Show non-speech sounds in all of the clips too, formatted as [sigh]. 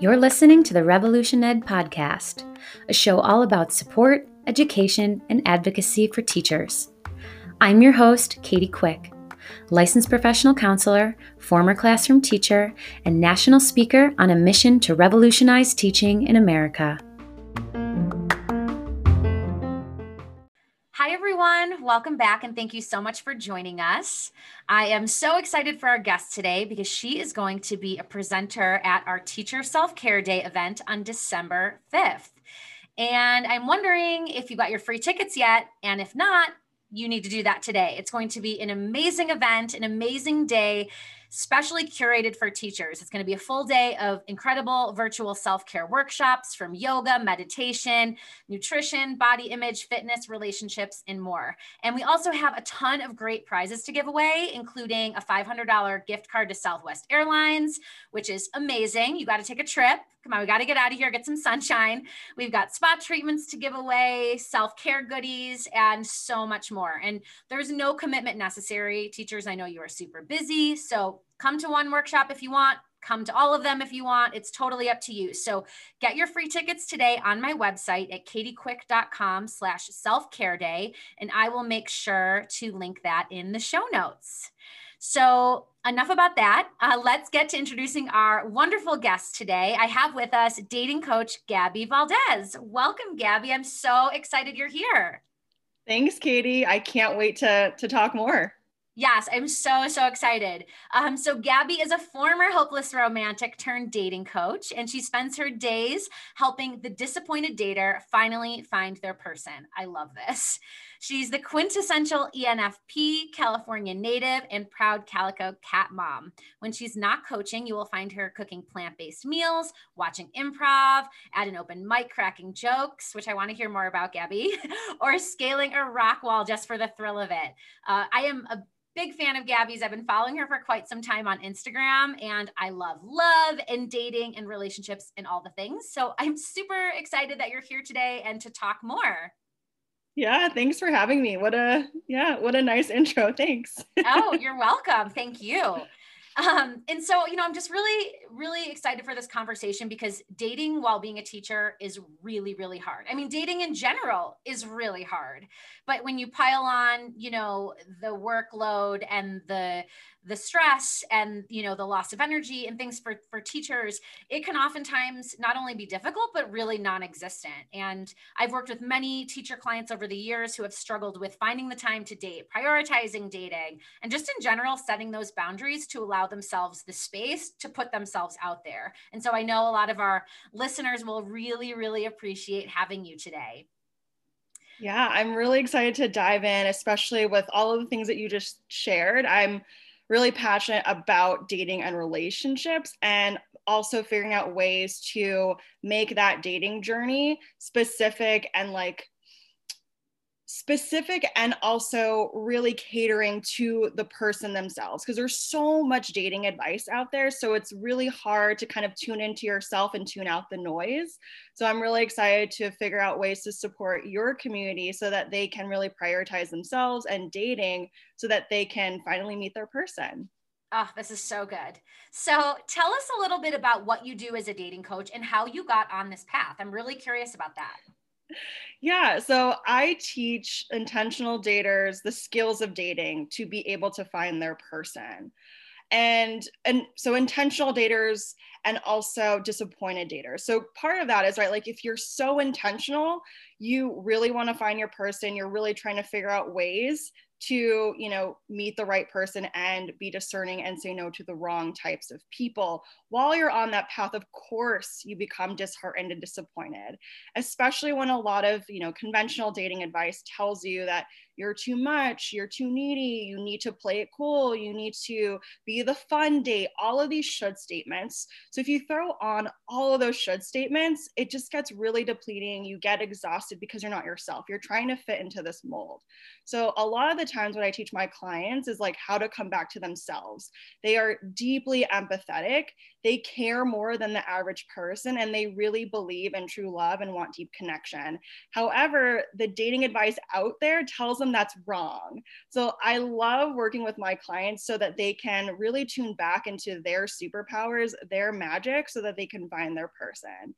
You're listening to the Revolution Ed podcast, a show all about support, education, and advocacy for teachers. I'm your host, Katie Quick, licensed professional counselor, former classroom teacher, and national speaker on a mission to revolutionize teaching in America. Welcome back, and thank you so much for joining us. I am so excited for our guest today because she is going to be a presenter at our Teacher Self Care Day event on December 5th. And I'm wondering if you got your free tickets yet, and if not, you need to do that today. It's going to be an amazing event, an amazing day specially curated for teachers. It's going to be a full day of incredible virtual self care workshops from yoga, meditation, nutrition, body image, fitness, relationships, and more. And we also have a ton of great prizes to give away, including a $500 gift card to Southwest Airlines, which is amazing. You got to take a trip. Come on, we got to get out of here, get some sunshine. We've got spa treatments to give away, self care goodies, and so much more. And there's no commitment necessary. Teachers, I know you are super busy. So come to one workshop if you want, come to all of them if you want. It's totally up to you. So get your free tickets today on my website at katiequick.com slash self-care day. And I will make sure to link that in the show notes. So enough about that. Uh, let's get to introducing our wonderful guest today. I have with us dating coach Gabby Valdes. Welcome, Gabby. I'm so excited you're here. Thanks, Katie. I can't wait to, to talk more. Yes, I'm so, so excited. Um, so, Gabby is a former hopeless romantic turned dating coach, and she spends her days helping the disappointed dater finally find their person. I love this. She's the quintessential ENFP, California native, and proud calico cat mom. When she's not coaching, you will find her cooking plant based meals, watching improv, at an open mic, cracking jokes, which I want to hear more about, Gabby, [laughs] or scaling a rock wall just for the thrill of it. Uh, I am a big fan of Gabby's. I've been following her for quite some time on Instagram, and I love love and dating and relationships and all the things. So I'm super excited that you're here today and to talk more. Yeah, thanks for having me. What a yeah, what a nice [laughs] intro. Thanks. oh, [laughs] you're welcome. Thank you. Um, and so, you know, I'm just really, really excited for this conversation because dating while being a teacher is really, really hard. I mean, dating in general is really hard. But when you pile on, you know, the workload and the the stress and you know the loss of energy and things for for teachers it can oftentimes not only be difficult but really non-existent. And i've worked with many teacher clients over the years who have struggled with finding the time to date prioritizing dating and just in general setting those boundaries to allow themselves the space to put themselves out there. And so i know a lot of our listeners will really really appreciate having you today. Yeah, I'm really excited to dive in, especially with all of the things that you just shared. I'm really passionate about dating and relationships and also figuring out ways to make that dating journey specific and like specific and also really catering to the person themselves because there's so much dating advice out there so it's really hard to kind of tune into yourself and tune out the noise so i'm really excited to figure out ways to support your community so that they can really prioritize themselves and dating so that they can finally meet their person Oh, this is so good. So, tell us a little bit about what you do as a dating coach and how you got on this path. I'm really curious about that. Yeah, so I teach intentional daters the skills of dating to be able to find their person. And and so intentional daters and also disappointed daters. So part of that is right like if you're so intentional, you really want to find your person, you're really trying to figure out ways to you know meet the right person and be discerning and say no to the wrong types of people while you're on that path of course you become disheartened and disappointed especially when a lot of you know conventional dating advice tells you that you're too much, you're too needy, you need to play it cool, you need to be the fun date, all of these should statements. So if you throw on all of those should statements, it just gets really depleting. You get exhausted because you're not yourself. You're trying to fit into this mold. So a lot of the times what I teach my clients is like how to come back to themselves. They are deeply empathetic. They care more than the average person and they really believe in true love and want deep connection. However, the dating advice out there tells them that's wrong. So I love working with my clients so that they can really tune back into their superpowers, their magic, so that they can find their person.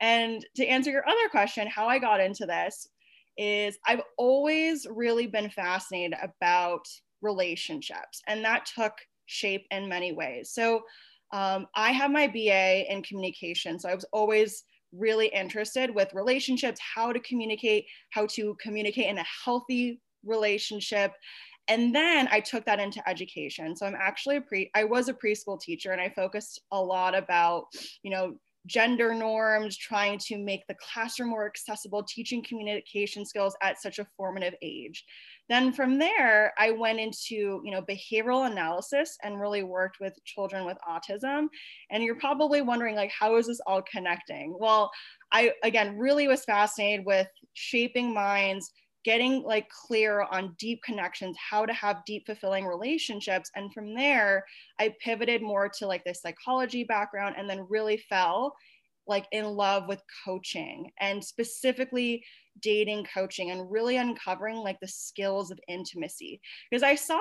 And to answer your other question, how I got into this is I've always really been fascinated about relationships, and that took shape in many ways. So um, I have my BA in communication, so I was always really interested with relationships, how to communicate, how to communicate in a healthy relationship. And then I took that into education. So I'm actually a pre I was a preschool teacher and I focused a lot about, you know, gender norms, trying to make the classroom more accessible, teaching communication skills at such a formative age. Then from there, I went into you know behavioral analysis and really worked with children with autism. And you're probably wondering like, how is this all connecting? Well, I again really was fascinated with shaping minds, getting like clear on deep connections how to have deep fulfilling relationships and from there i pivoted more to like the psychology background and then really fell like in love with coaching and specifically dating coaching and really uncovering like the skills of intimacy because i saw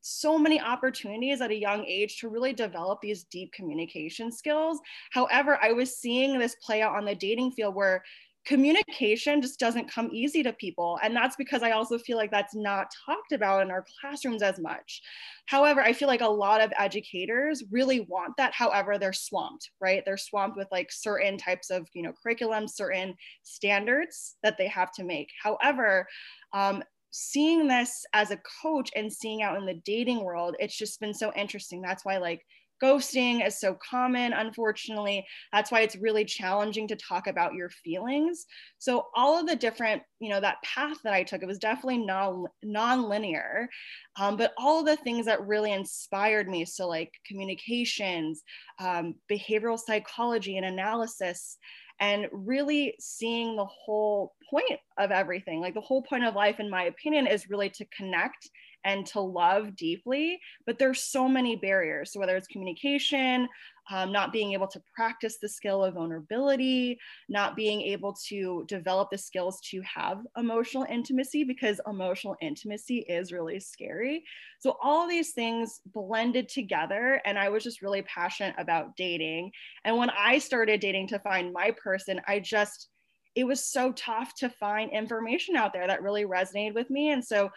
so many opportunities at a young age to really develop these deep communication skills. However, I was seeing this play out on the dating field where communication just doesn't come easy to people. And that's because I also feel like that's not talked about in our classrooms as much. However, I feel like a lot of educators really want that. However, they're swamped, right? They're swamped with like certain types of, you know, curriculum, certain standards that they have to make. However, um, seeing this as a coach and seeing out in the dating world, it's just been so interesting. That's why like ghosting is so common unfortunately. That's why it's really challenging to talk about your feelings. So all of the different you know that path that i took it was definitely non non-linear um, but all of the things that really inspired me. So like communications um, behavioral psychology and analysis and really seeing the whole point of everything. Like the whole point of life in my opinion is really to connect and to love deeply but there's so many barriers. So whether it's communication um, not being able to practice the skill of vulnerability not being able to develop the skills to have emotional intimacy because emotional intimacy is really scary. So all these things blended together and i was just really passionate about dating. And when i started dating to find my person i just it was so tough to find information out there that really resonated with me. And so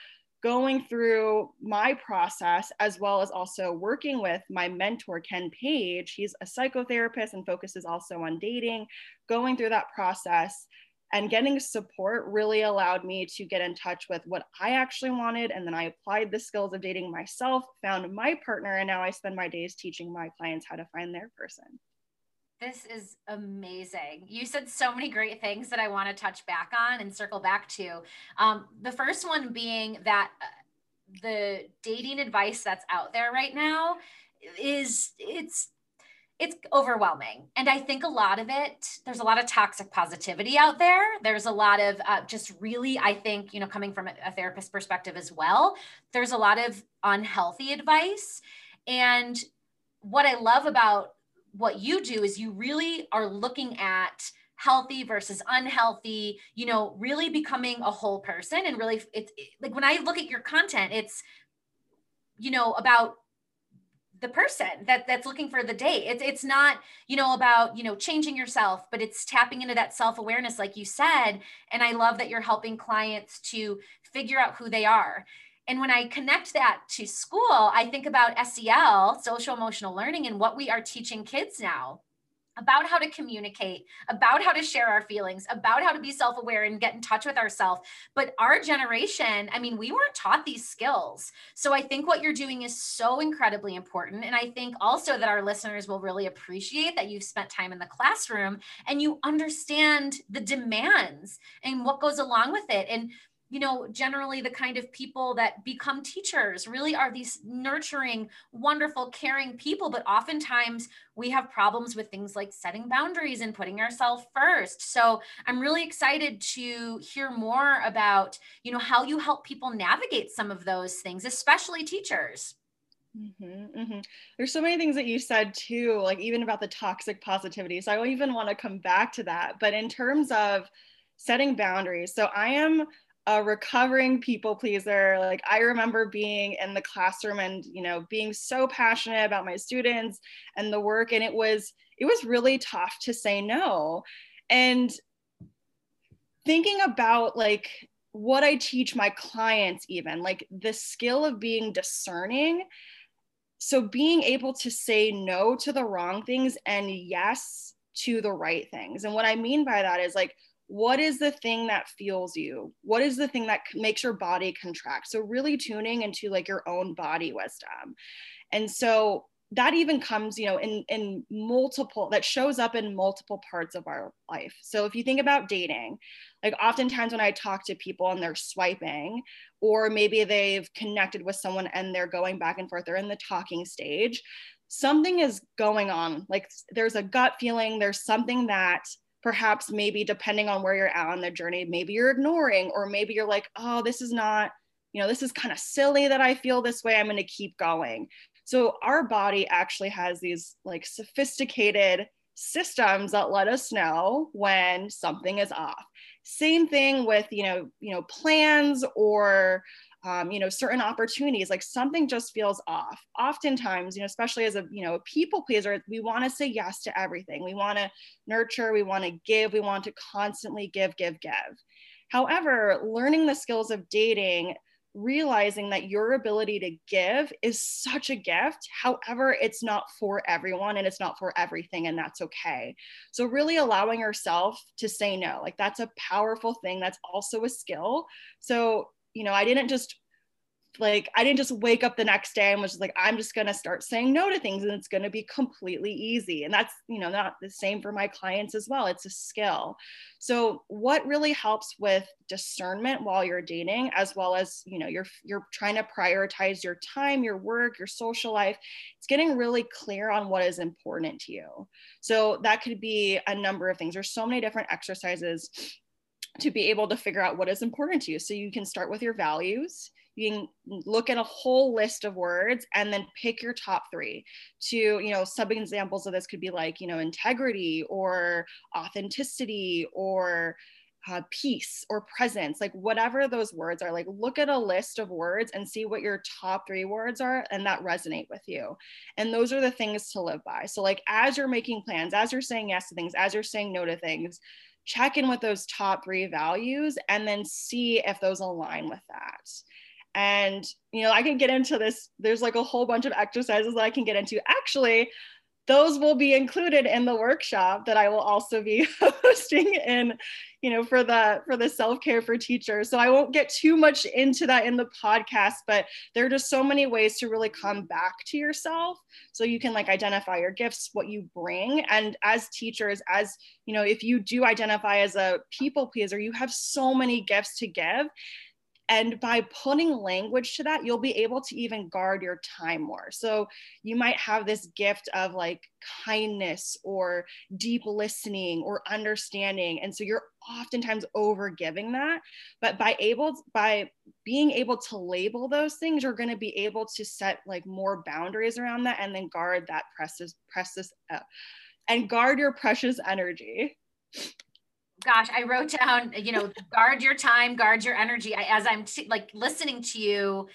going through my process as well as also working with my mentor ken page. He's a psychotherapist and focuses also on dating. Going through that process and getting support really allowed me to get in touch with what i actually wanted and then i applied the skills of dating myself found my partner and now i spend my days teaching my clients how to find their person this is amazing. You said so many great things that I want to touch back on and circle back to. Um, the first one being that uh, the dating advice that's out there right now is it's it's overwhelming and i think a lot of it there's a lot of toxic positivity out there there's a lot of uh, just really i think you know coming from a therapist perspective as well there's a lot of unhealthy advice and what i love about what you do is you really are looking at healthy versus unhealthy you know really becoming a whole person and really it's it, like when i look at your content it's you know about the person that that's looking for the date. It's it's not you know about you know changing yourself but it's tapping into that self-awareness like you said. And i love that you're helping clients to figure out who they are and when I connect that to school, I think about SEL, social emotional learning, and what we are teaching kids now about how to communicate, about how to share our feelings, about how to be self aware and get in touch with ourselves. But our generation, I mean, we weren't taught these skills. So I think what you're doing is so incredibly important. And I think also that our listeners will really appreciate that you've spent time in the classroom and you understand the demands and what goes along with it. And you know, generally the kind of people that become teachers really are these nurturing, wonderful, caring people. But oftentimes we have problems with things like setting boundaries and putting ourselves first. So I'm really excited to hear more about, you know, how you help people navigate some of those things, especially teachers. Mm-hmm, mm-hmm. There's so many things that you said too, like even about the toxic positivity. So I even want to come back to that. But in terms of setting boundaries, so I am a recovering people pleaser. Like I remember being in the classroom and you know being so passionate about my students and the work, and it was it was really tough to say no. And thinking about like what I teach my clients, even like the skill of being discerning so being able to say no to the wrong things and yes to the right things and what i mean by that is like what is the thing that feels you? What is the thing that makes your body contract? So really tuning into like your own body wisdom. And so that even comes you know in in multiple that shows up in multiple parts of our life. So if you think about dating like oftentimes when i talk to people and they're swiping or maybe they've connected with someone and they're going back and forth they're in the talking stage something is going on. Like there's a gut feeling there's something that perhaps maybe depending on where you're at on the journey maybe you're ignoring or maybe you're like oh this is not you know this is kind of silly that i feel this way i'm going to keep going so our body actually has these like sophisticated systems that let us know when something is off. Same thing with you know you know plans or um, you know certain opportunities like something just feels off oftentimes you know especially as a you know a people pleaser we want to say yes to everything we want to nurture we want to give we want to constantly give give give however learning the skills of dating realizing that your ability to give is such a gift. However, it's not for everyone and it's not for everything, and that's okay. So, really allowing yourself to say no, like that's a powerful thing. That's also a skill. So, you know, I didn't just like I didn't just wake up the next day and was like, I'm just gonna start saying no to things and it's gonna be completely easy. And that's, you know, not the same for my clients as well. It's a skill. So what really helps with discernment while you're dating, as well as, you know, you're you're trying to prioritize your time, your work, your social life, it's getting really clear on what is important to you. So that could be a number of things. There's so many different exercises to be able to figure out what is important to you. So you can start with your values you can look at a whole list of words and then pick your top three to you know some examples of this could be like you know integrity or authenticity or uh, peace or presence, like whatever those words are, like look at a list of words and see what your top three words are and that resonate with you. And those are the things to live by. So, like, as you're making plans, as you're saying yes to things, as you're saying no to things, check in with those top three values and then see if those align with that. And, you know, I can get into this. There's like a whole bunch of exercises that I can get into. Actually, those will be included in the workshop that I will also be [laughs] hosting in, you know, for the for the self-care for teachers. So I won't get too much into that in the podcast, but there are just so many ways to really come back to yourself. So you can like identify your gifts, what you bring. And as teachers, as you know, if you do identify as a people pleaser, you have so many gifts to give and by putting language to that, you'll be able to even guard your time more. So you might have this gift of like kindness or deep listening or understanding. And so you're oftentimes over giving that. But by able by being able to label those things, you're going to be able to set like more boundaries around that and then guard that precious, precious, uh, and guard your precious energy gosh, I wrote down, you know, guard your time, guard your energy. I, as I'm t- like listening to you,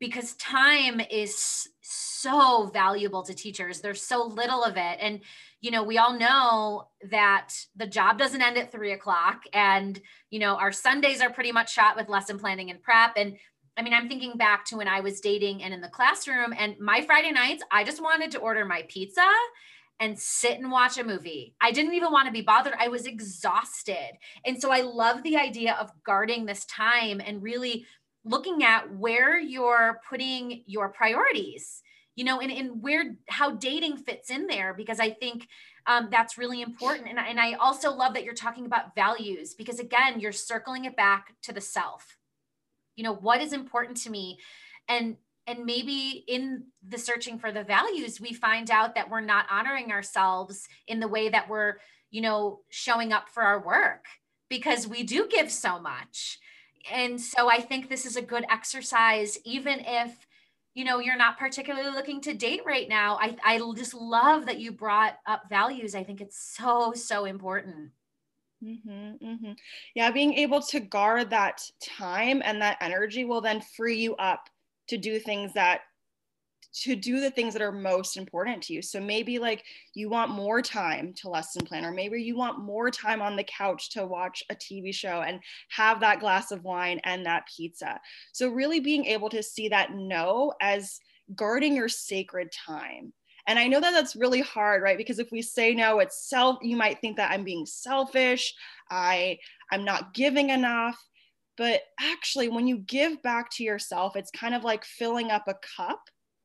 because time is so valuable to teachers. There's so little of it. And, you know, we all know that the job doesn't end at three o'clock. And, you know, our Sundays are pretty much shot with lesson planning and prep. And I mean, I'm thinking back to when I was dating and in the classroom, and my Friday nights, I just wanted to order my pizza and sit and watch a movie. I didn't even want to be bothered. I was exhausted. And so I love the idea of guarding this time and really looking at where you're putting your priorities, you know, and, and where how dating fits in there, because I think um, that's really important. And, and I also love that you're talking about values because, again, you're circling it back to the self you know what is important to me and and maybe in the searching for the values we find out that we're not honoring ourselves in the way that we're you know showing up for our work because we do give so much. And so i think this is a good exercise even if you know you're not particularly looking to date right now. I i just love that you brought up values. I think it's so so important. Mm-hmm, mm-hmm. Yeah, being able to guard that time and that energy will then free you up to do things that to do the things that are most important to you. So maybe like you want more time to lesson plan, or maybe you want more time on the couch to watch a TV show and have that glass of wine and that pizza. So really being able to see that no as guarding your sacred time. And I know that that's really hard, right? Because if we say no, it's self, you might think that I'm being selfish. I I'm not giving enough. But actually, when you give back to yourself, it's kind of like filling up a cup,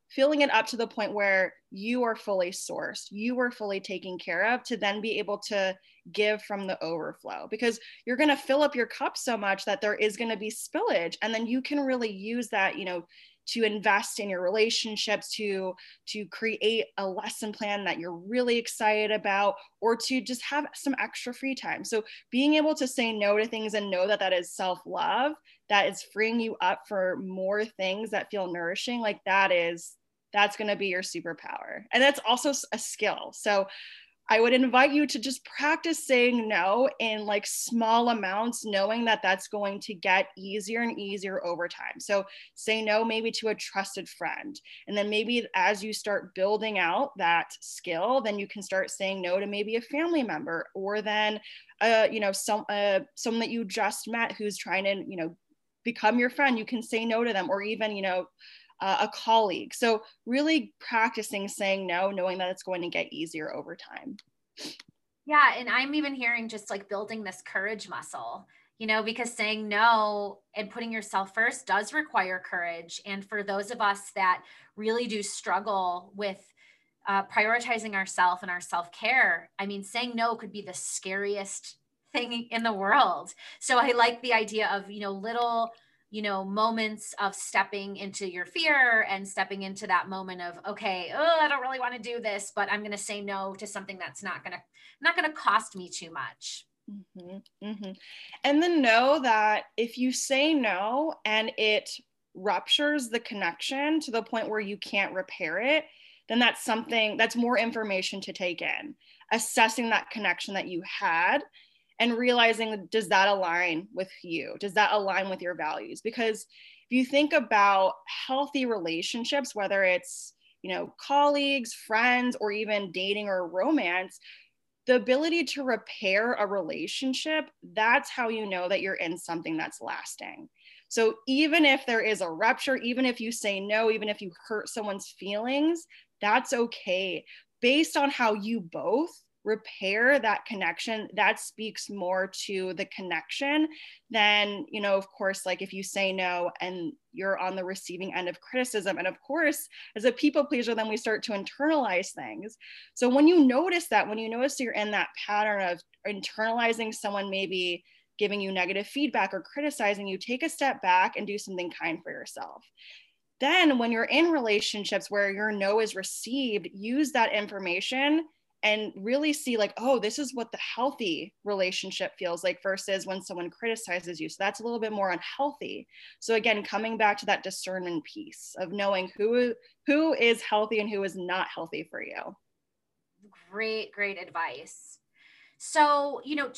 filling it up to the point where you are fully sourced, you are fully taken care of to then be able to give from the overflow because you're going to fill up your cup so much that there is going to be spillage. And then you can really use that, you know, to invest in your relationships to to create a lesson plan that you're really excited about or to just have some extra free time. So being able to say no to things and know that that is self-love that is freeing you up for more things that feel nourishing like that is that's going to be your superpower. And that's also a skill. So I would invite you to just practice saying no in like small amounts, knowing that that's going to get easier and easier over time. So say no maybe to a trusted friend. And then maybe as you start building out that skill, then you can start saying no to maybe a family member or then, uh, you know, some, uh, someone that you just met who's trying to, you know, become your friend. You can say no to them or even, you know, uh, a colleague. So, really practicing saying no, knowing that it's going to get easier over time. Yeah. And I'm even hearing just like building this courage muscle, you know, because saying no and putting yourself first does require courage. And for those of us that really do struggle with uh, prioritizing ourselves and our self care, I mean, saying no could be the scariest thing in the world. So I like the idea of, you know, little you know moments of stepping into your fear and stepping into that moment of okay oh i don't really want to do this but i'm going to say no to something that's not going to not going to cost me too much mm-hmm, mm-hmm. and then know that if you say no and it ruptures the connection to the point where you can't repair it then that's something that's more information to take in assessing that connection that you had and realizing does that align with you? Does that align with your values? Because if you think about healthy relationships, whether it's you know colleagues, friends, or even dating or romance, the ability to repair a relationship, that's how you know that you're in something that's lasting. So even if there is a rupture, even if you say no, even if you hurt someone's feelings, that's okay based on how you both repair that connection that speaks more to the connection than you know of course like if you say no and you're on the receiving end of criticism. And of course as a people pleaser then we start to internalize things. So when you notice that when you notice you're in that pattern of internalizing someone maybe giving you negative feedback or criticizing you take a step back and do something kind for yourself. Then when you're in relationships where your no is received use that information and really see like oh this is what the healthy relationship feels like versus when someone criticizes you. So that's a little bit more unhealthy. So again coming back to that discernment piece of knowing who who is healthy and who is not healthy for you. Great great advice. So you know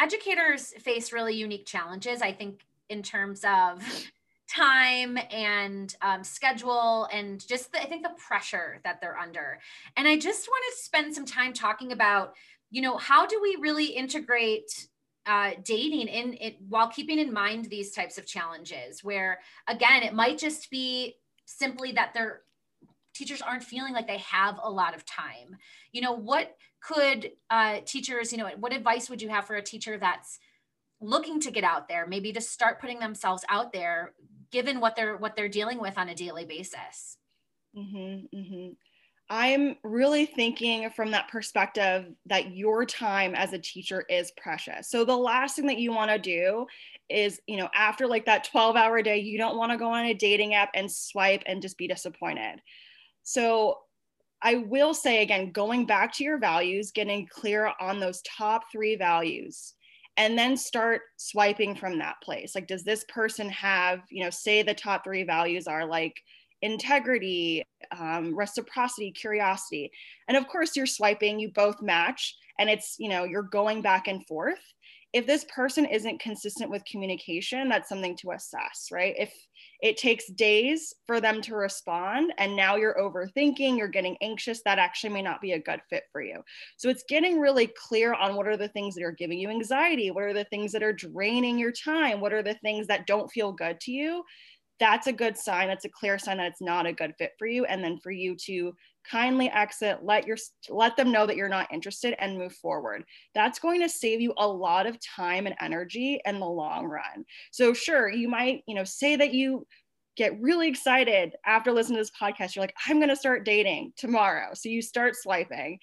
educators face really unique challenges i think in terms of time and um, schedule and just the, i think the pressure that they're under. And i just want to spend some time talking about you know how do we really integrate uh, dating in it while keeping in mind these types of challenges where again it might just be simply that their teachers aren't feeling like they have a lot of time. You know what could uh, teachers you know what advice would you have for a teacher that's looking to get out there maybe to start putting themselves out there given what they're what they're dealing with on a daily basis mm-hmm, mm-hmm. I'm really thinking from that perspective that your time as a teacher is precious. So the last thing that you want to do is, you know, after like that 12 hour day, you don't want to go on a dating app and swipe and just be disappointed. So I will say again, going back to your values, getting clear on those top three values, and then start swiping from that place. Like, does this person have, you know, say the top three values are like integrity, um, reciprocity, curiosity. And of course, you're swiping, you both match, and it's, you know, you're going back and forth. If this person isn't consistent with communication, that's something to assess, right? If it takes days for them to respond and now you're overthinking you're getting anxious that actually may not be a good fit for you. So it's getting really clear on what are the things that are giving you anxiety what are the things that are draining your time what are the things that don't feel good to you. That's a good sign that's a clear sign that it's not a good fit for you and then for you to kindly exit let your let them know that you're not interested and move forward. That's going to save you a lot of time and energy in the long run. So sure you might you know say that you get really excited after listening to this podcast. You're like i'm going to start dating tomorrow. So you start swiping.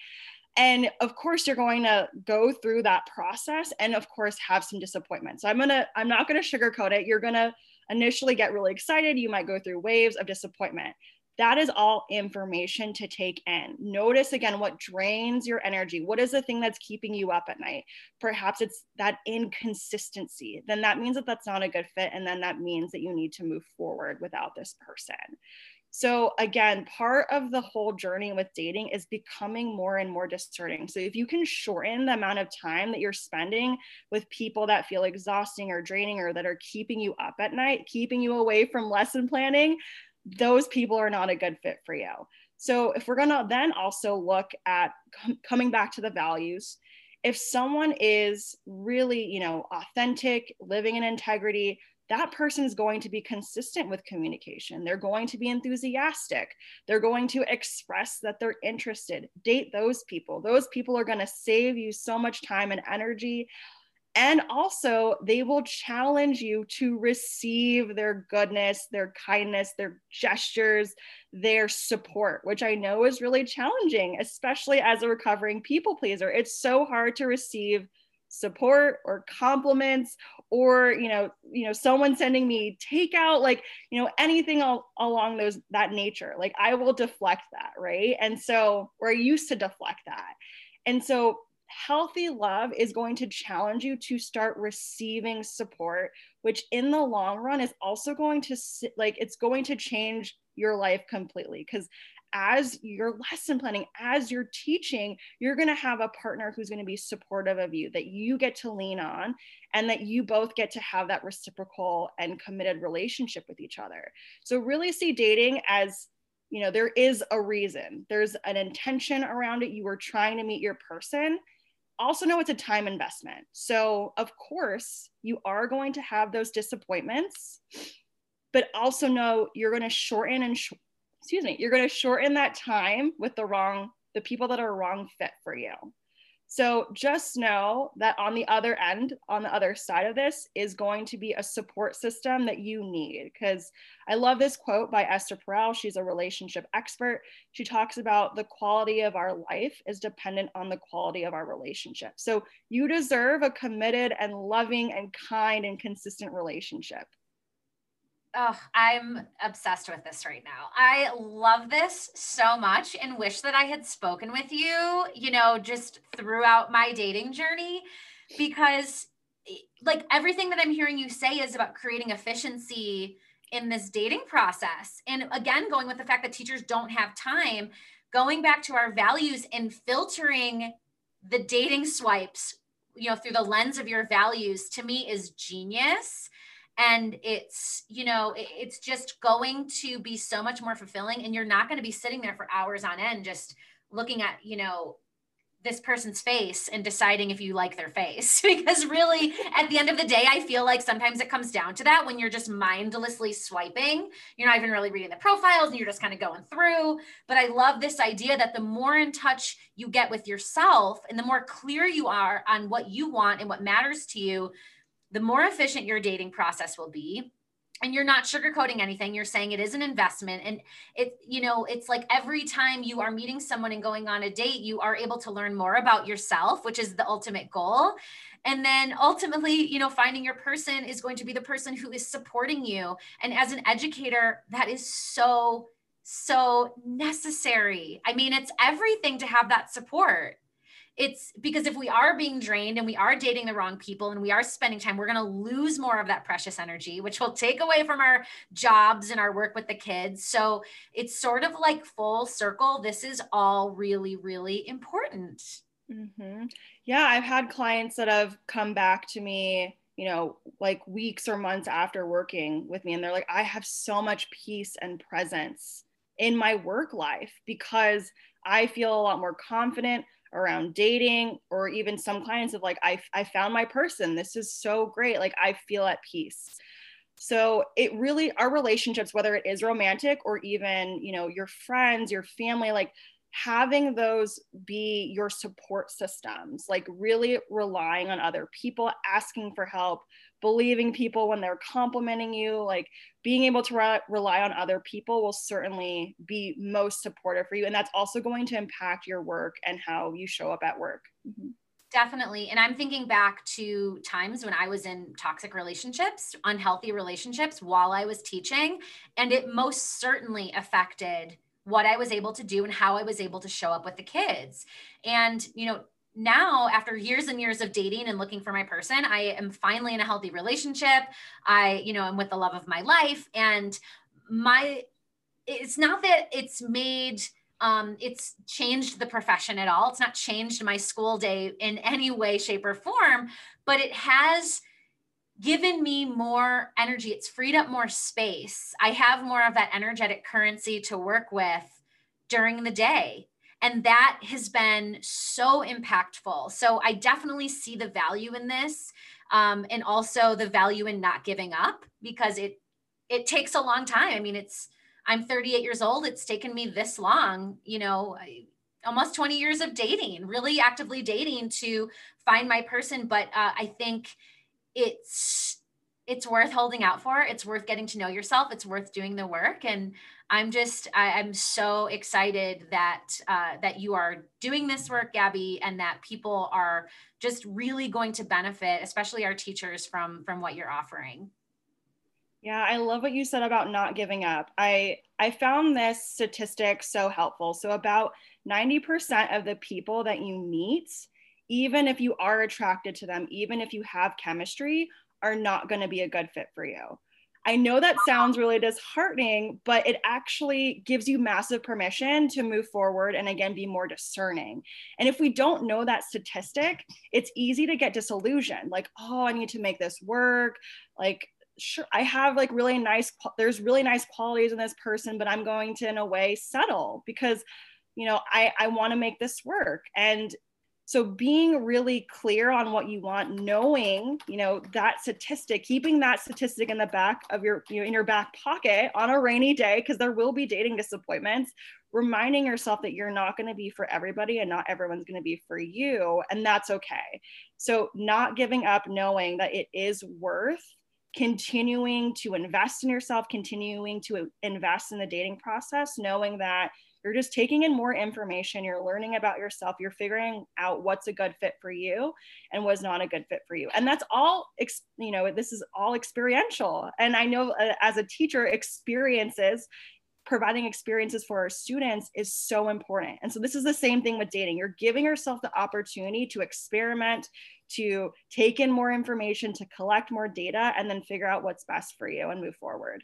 And of course you're going to go through that process and of course have some disappointment so i'm going to i'm not going to sugarcoat it. You're going to initially get really excited. You might go through waves of disappointment that is all information to take in. Notice again what drains your energy. What is the thing that's keeping you up at night? Perhaps it's that inconsistency. Then that means that that's not a good fit. And then that means that you need to move forward without this person. So, again, part of the whole journey with dating is becoming more and more discerning. So, if you can shorten the amount of time that you're spending with people that feel exhausting or draining or that are keeping you up at night, keeping you away from lesson planning, those people are not a good fit for you. So if we're going to then also look at com- coming back to the values, if someone is really, you know, authentic, living in integrity, that person is going to be consistent with communication. They're going to be enthusiastic. They're going to express that they're interested. Date those people. Those people are going to save you so much time and energy and also, they will challenge you to receive their goodness, their kindness, their gestures, their support, which I know is really challenging, especially as a recovering people pleaser. It's so hard to receive support or compliments or you know you know someone sending me takeout like you know anything all, along those that nature. Like i will deflect that right? And so we're used to deflect that. And so healthy love is going to challenge you to start receiving support which in the long run is also going to like it's going to change your life completely. Because as you're lesson planning as you're teaching you're going to have a partner who's going to be supportive of you that you get to lean on and that you both get to have that reciprocal and committed relationship with each other. So really see dating as you know there is a reason. There's an intention around it. You were trying to meet your person also know it's a time investment. So, of course, you are going to have those disappointments, but also know you're going to shorten and, sh- excuse me, you're going to shorten that time with the wrong, the people that are wrong fit for you. So just know that on the other end, on the other side of this, is going to be a support system that you need. Because I love this quote by Esther Perel. She's a relationship expert. She talks about the quality of our life is dependent on the quality of our relationship. So you deserve a committed and loving and kind and consistent relationship. Oh, I'm obsessed with this right now. I love this so much and wish that I had spoken with you, you know, just throughout my dating journey because like everything that I'm hearing you say is about creating efficiency in this dating process. And again, going with the fact that teachers don't have time, going back to our values and filtering the dating swipes, you know, through the lens of your values to me is genius and it's you know it's just going to be so much more fulfilling and you're not going to be sitting there for hours on end just looking at you know this person's face and deciding if you like their face. [laughs] Because really at the end of the day i feel like sometimes it comes down to that when you're just mindlessly swiping you're not even really reading the profiles and you're just kind of going through. But i love this idea that the more in touch you get with yourself and the more clear you are on what you want and what matters to you the more efficient your dating process will be and you're not sugarcoating anything you're saying it is an investment and it you know it's like every time you are meeting someone and going on a date you are able to learn more about yourself which is the ultimate goal. And then ultimately you know finding your person is going to be the person who is supporting you. And as an educator that is so so necessary. I mean it's everything to have that support it's because if we are being drained and we are dating the wrong people and we are spending time, we're going to lose more of that precious energy, which will take away from our jobs and our work with the kids. So it's sort of like full circle. This is all really, really important. Mm-hmm. Yeah, I've had clients that have come back to me, you know, like weeks or months after working with me, and they're like, I have so much peace and presence in my work life because I feel a lot more confident around dating or even some clients of like I, I found my person. This is so great. Like i feel at peace. So it really our relationships whether it is romantic or even you know your friends your family like having those be your support systems like really relying on other people asking for help believing people when they're complimenting you like being able to re- rely on other people will certainly be most supportive for you and that's also going to impact your work and how you show up at work mm-hmm. Definitely. And I'm thinking back to times when I was in toxic relationships, unhealthy relationships while I was teaching. And it most certainly affected what I was able to do and how I was able to show up with the kids. And, you know, now after years and years of dating and looking for my person i am finally in a healthy relationship. I you know i'm with the love of my life. And my it's not that it's made um, it's changed the profession at all. It's not changed my school day in any way shape or form but it has given me more energy. It's freed up more space. I have more of that energetic currency to work with during the day and that has been so impactful. So I definitely see the value in this um, and also the value in not giving up because it it takes a long time. I mean, it's I'm 38 years old. It's taken me this long, you know, almost 20 years of dating, really actively dating to find my person. But uh, I think it's it's worth holding out for. It's worth getting to know yourself. It's worth doing the work. And I'm just, I, am so excited that uh, that you are doing this work, Gabby, and that people are just really going to benefit, especially our teachers, from from what you're offering. Yeah, I love what you said about not giving up. I I found this statistic so helpful. So about 90% of the people that you meet, even if you are attracted to them, even if you have chemistry, are not going to be a good fit for you. I know that sounds really disheartening, but it actually gives you massive permission to move forward and again be more discerning. And if we don't know that statistic, it's easy to get disillusioned like, oh, I need to make this work. Like, sure, I have like really nice, there's really nice qualities in this person, but I'm going to, in a way, settle because you know i i want to make this work and so being really clear on what you want knowing you know that statistic keeping that statistic in the back of your you know in your back pocket on a rainy day because there will be dating disappointments reminding yourself that you're not going to be for everybody and not everyone's going to be for you and that's okay. So not giving up knowing that it is worth continuing to invest in yourself continuing to invest in the dating process knowing that you're just taking in more information you're learning about yourself you're figuring out what's a good fit for you and was not a good fit for you and that's all you know this is all experiential and i know uh, as a teacher experiences providing experiences for our students is so important. And so this is the same thing with dating. You're giving yourself the opportunity to experiment, to take in more information, to collect more data, and then figure out what's best for you and move forward.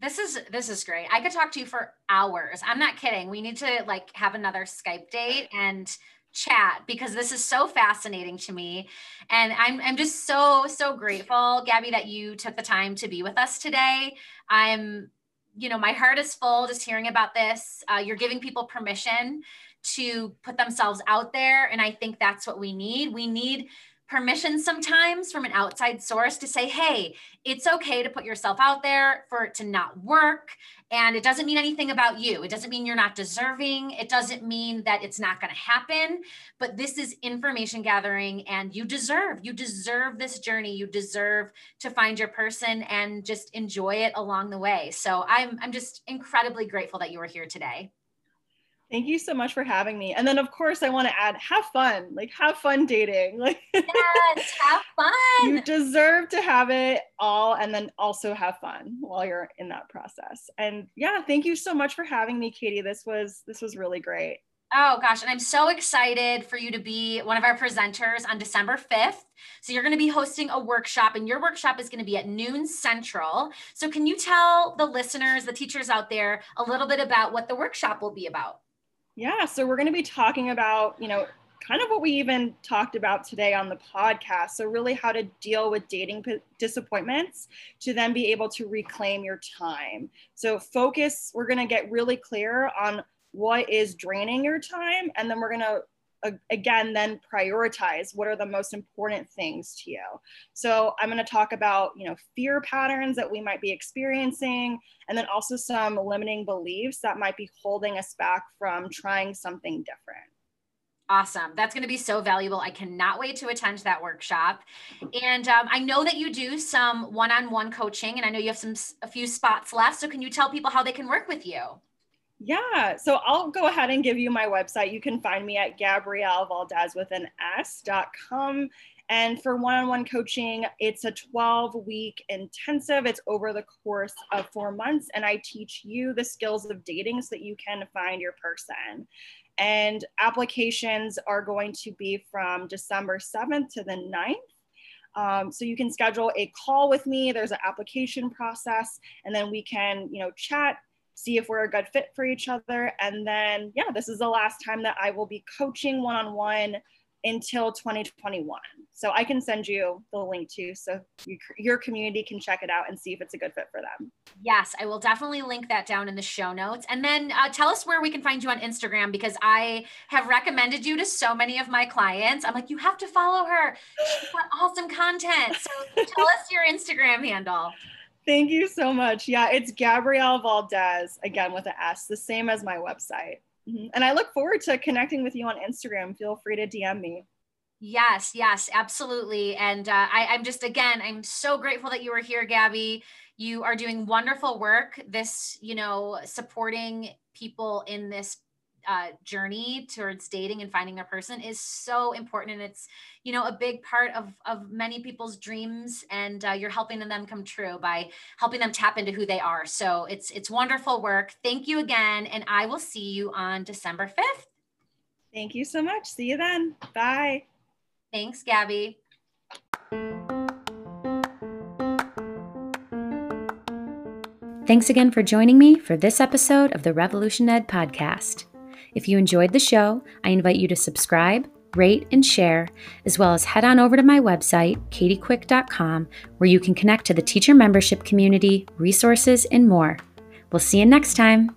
This is this is great. I could talk to you for hours. I'm not kidding. We need to like have another Skype date and chat because this is so fascinating to me. And I'm I'm just so so grateful, Gabby, that you took the time to be with us today. I'm you know, my heart is full just hearing about this. Uh, you're giving people permission to put themselves out there. And I think that's what we need. We need permission sometimes from an outside source to say, hey, it's okay to put yourself out there for it to not work. And it doesn't mean anything about you. It doesn't mean you're not deserving. It doesn't mean that it's not going to happen. But this is information gathering, and you deserve, you deserve this journey. You deserve to find your person and just enjoy it along the way. So I'm, I'm just incredibly grateful that you were here today. Thank you so much for having me. And then of course I want to add have fun. Like have fun dating. [laughs] Like Yes, have fun. you deserve to have it all and then also have fun while you're in that process. And yeah, thank you so much for having me, Katie. This was this was really great. Oh gosh, and I'm so excited for you to be one of our presenters on December 5th. So you're going to be hosting a workshop and your workshop is going to be at noon central. So can you tell the listeners, the teachers out there a little bit about what the workshop will be about? Yeah, so we're going to be talking about, you know, kind of what we even talked about today on the podcast. So, really, how to deal with dating p- disappointments to then be able to reclaim your time. So, focus, we're going to get really clear on what is draining your time, and then we're going to again then prioritize what are the most important things to you so i'm going to talk about you know fear patterns that we might be experiencing and then also some limiting beliefs that might be holding us back from trying something different Awesome. That's going to be so valuable. I cannot wait to attend that workshop. And um, I know that you do some one-on-one coaching, and I know you have some a few spots left. So can you tell people how they can work with you? Yeah, so I'll go ahead and give you my website. You can find me at Gabrielle Valdes with an S.com. And for one on one coaching, it's a 12 week intensive. It's over the course of four months. And I teach you the skills of dating so that you can find your person. And applications are going to be from December 7th to the 9th. Um, so you can schedule a call with me. There's an application process, and then we can, you know, chat, see if we're a good fit for each other. And then, yeah, this is the last time that I will be coaching one on one until 2021. So I can send you the link too, so you, your community can check it out and see if it's a good fit for them. Yes, I will definitely link that down in the show notes. And then uh, tell us where we can find you on Instagram because I have recommended you to so many of my clients. I'm like, you have to follow her. She's got awesome content. So tell us your Instagram handle. Thank you so much. Yeah, it's Gabrielle Valdes, again with an S, the same as my website. Mm-hmm. And I look forward to connecting with you on Instagram. Feel free to DM me. Yes, yes, absolutely. And uh, I, I'm just, again, I'm so grateful that you were here, Gabby. You are doing wonderful work. This, you know, supporting people in this uh, journey towards dating and finding a person is so important and it's you know a big part of of many people's dreams and uh, you're helping them come true by helping them tap into who they are. So it's it's wonderful work. Thank you again and i will see you on december 5th thank you so much. See you then. Bye. Thanks gabby. Thanks again for joining me for this episode of the Revolution Ed podcast. If you enjoyed the show, I invite you to subscribe, rate, and share, as well as head on over to my website, katiequick.com, where you can connect to the teacher membership community, resources, and more. We'll see you next time.